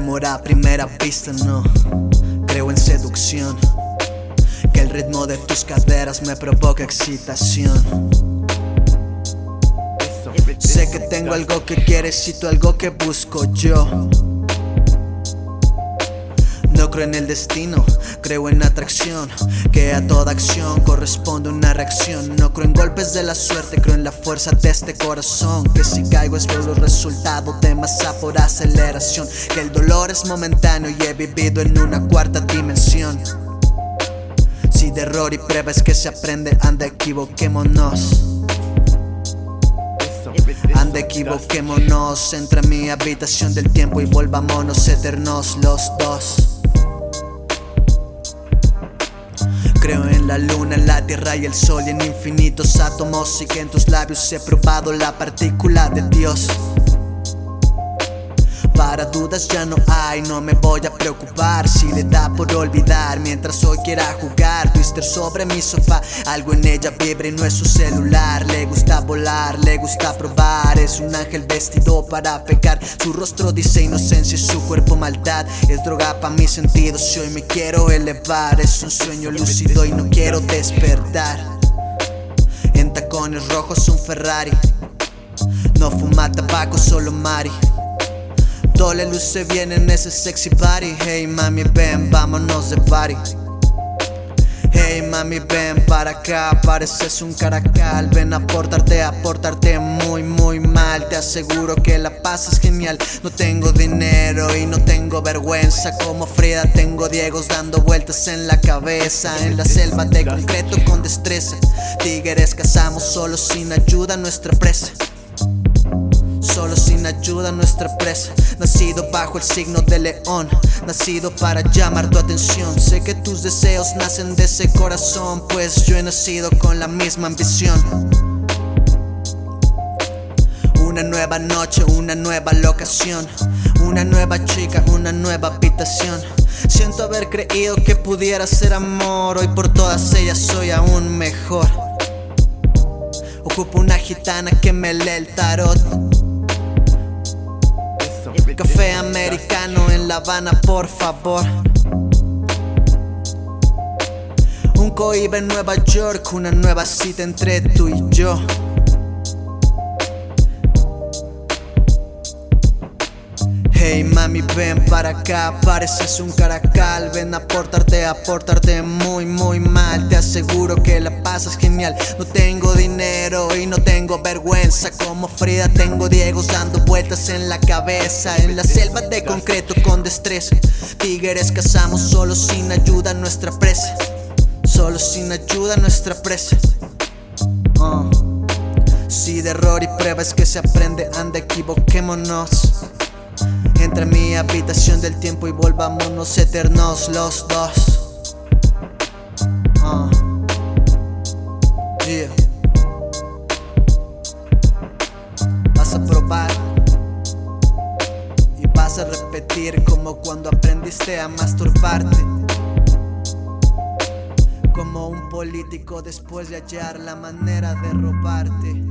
amor a primera vista, no. Creo en seducción. Que el ritmo de tus caderas me provoca excitación. Sé que tengo algo que quieres y tú algo que busco yo. No creo en el destino, creo en atracción. Que a toda acción corresponde una reacción. No creo en golpes de la suerte, creo en la fuerza de este corazón. Que si caigo es por los resultados de masa por aceleración. Que el dolor es momentáneo y he vivido en una cuarta dimensión. Si de error y prueba es que se aprende, anda equivoquémonos. Anda equivoquémonos entre mi habitación del tiempo y volvámonos eternos los dos. Creo en la luna, en la tierra y el sol y en infinitos átomos y que en tus labios he probado la partícula de Dios. Para dudas ya no hay, no me voy a preocupar si le da por olvidar mientras hoy quiera jugar. Twister sobre mi sofá, algo en ella vibra y no es su celular. Le gusta volar, le gusta probar. Es un ángel vestido para pecar. Su rostro dice inocencia y su cuerpo maldad. Es droga para mis sentidos. Si hoy me quiero elevar, es un sueño lúcido y no quiero despertar. En tacones rojos, un Ferrari. No fuma tabaco, solo Mari. Todo luce bien en ese sexy body. Hey mami ven, vámonos de party. Hey mami ven para acá, pareces un caracal. Ven a portarte, a muy muy mal. Te aseguro que la paz es genial. No tengo dinero y no tengo vergüenza. Como Frida tengo Diegos dando vueltas en la cabeza. En la selva de concreto con destreza. Tigres cazamos solo sin ayuda nuestra presa Solo sin ayuda nuestra presa Nacido bajo el signo de león Nacido para llamar tu atención. Sé que tus deseos nacen de ese corazón Pues yo he nacido con la misma ambición. Una nueva noche, una nueva locación. Una nueva chica, una nueva habitación. Siento haber creído que pudiera ser amor. Hoy por todas ellas soy aún mejor. Ocupo una gitana que me lee el tarot americano en La Habana, por favor. Un coiba en Nueva York, una nueva cita entre tú y yo. Hey mami, ven para acá, pareces un caracal. Ven a portarte, a portarte muy, muy mal. Te aseguro que la pasas genial. No tengo dinero y no tengo vergüenza. Como Frida, tengo Diegos dando vueltas en la cabeza. En la selva de concreto con destreza. Tigres cazamos solo sin ayuda nuestra presa. Solo sin ayuda nuestra presa. Uh. Si de error y prueba es que se aprende, anda equivoquémonos. Entre mi habitación del tiempo y volvámonos eternos los dos. Uh. Vas a probar y vas a repetir como cuando aprendiste a masturbarte. Como un político después de hallar la manera de robarte.